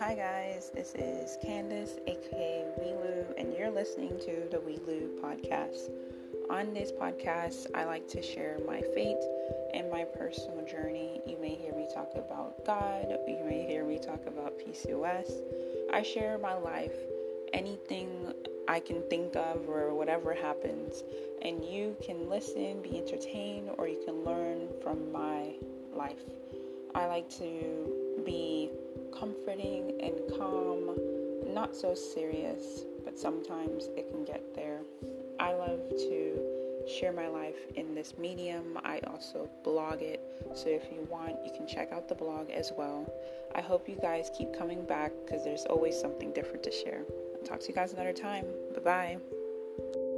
Hi guys, this is Candace, aka Weelu, and you're listening to the Weelu podcast. On this podcast, I like to share my faith and my personal journey. You may hear me talk about God, you may hear me talk about PCOS. I share my life, anything I can think of, or whatever happens, and you can listen, be entertained, or you can learn from my life. I like to be not so serious, but sometimes it can get there. I love to share my life in this medium. I also blog it, so if you want, you can check out the blog as well. I hope you guys keep coming back because there's always something different to share. I'll talk to you guys another time. Bye bye.